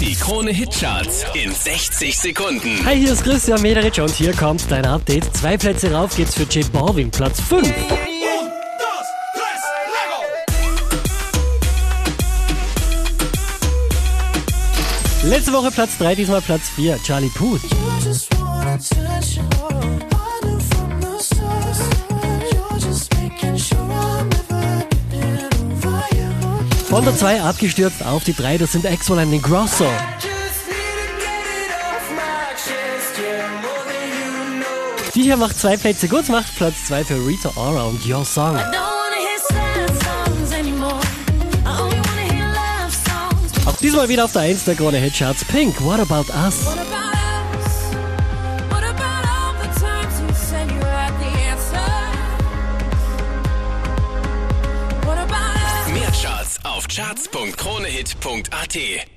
Die Krone Hitcharts in 60 Sekunden. Hi, hier ist Christian Mederich und hier kommt dein Update. Zwei Plätze rauf geht's für J Balvin, Platz 5. Letzte Woche Platz 3, diesmal Platz 4, Charlie Puth. Von der 2 abgestürzt auf die 3, das sind Exol und Grosso. Die hier macht zwei Plätze gut, macht Platz 2 für Rita Ora und Your Song. Auch diesmal wieder auf der 1 der Krone Hitcharts, Pink? What about us? Auf charts.kronehit.at.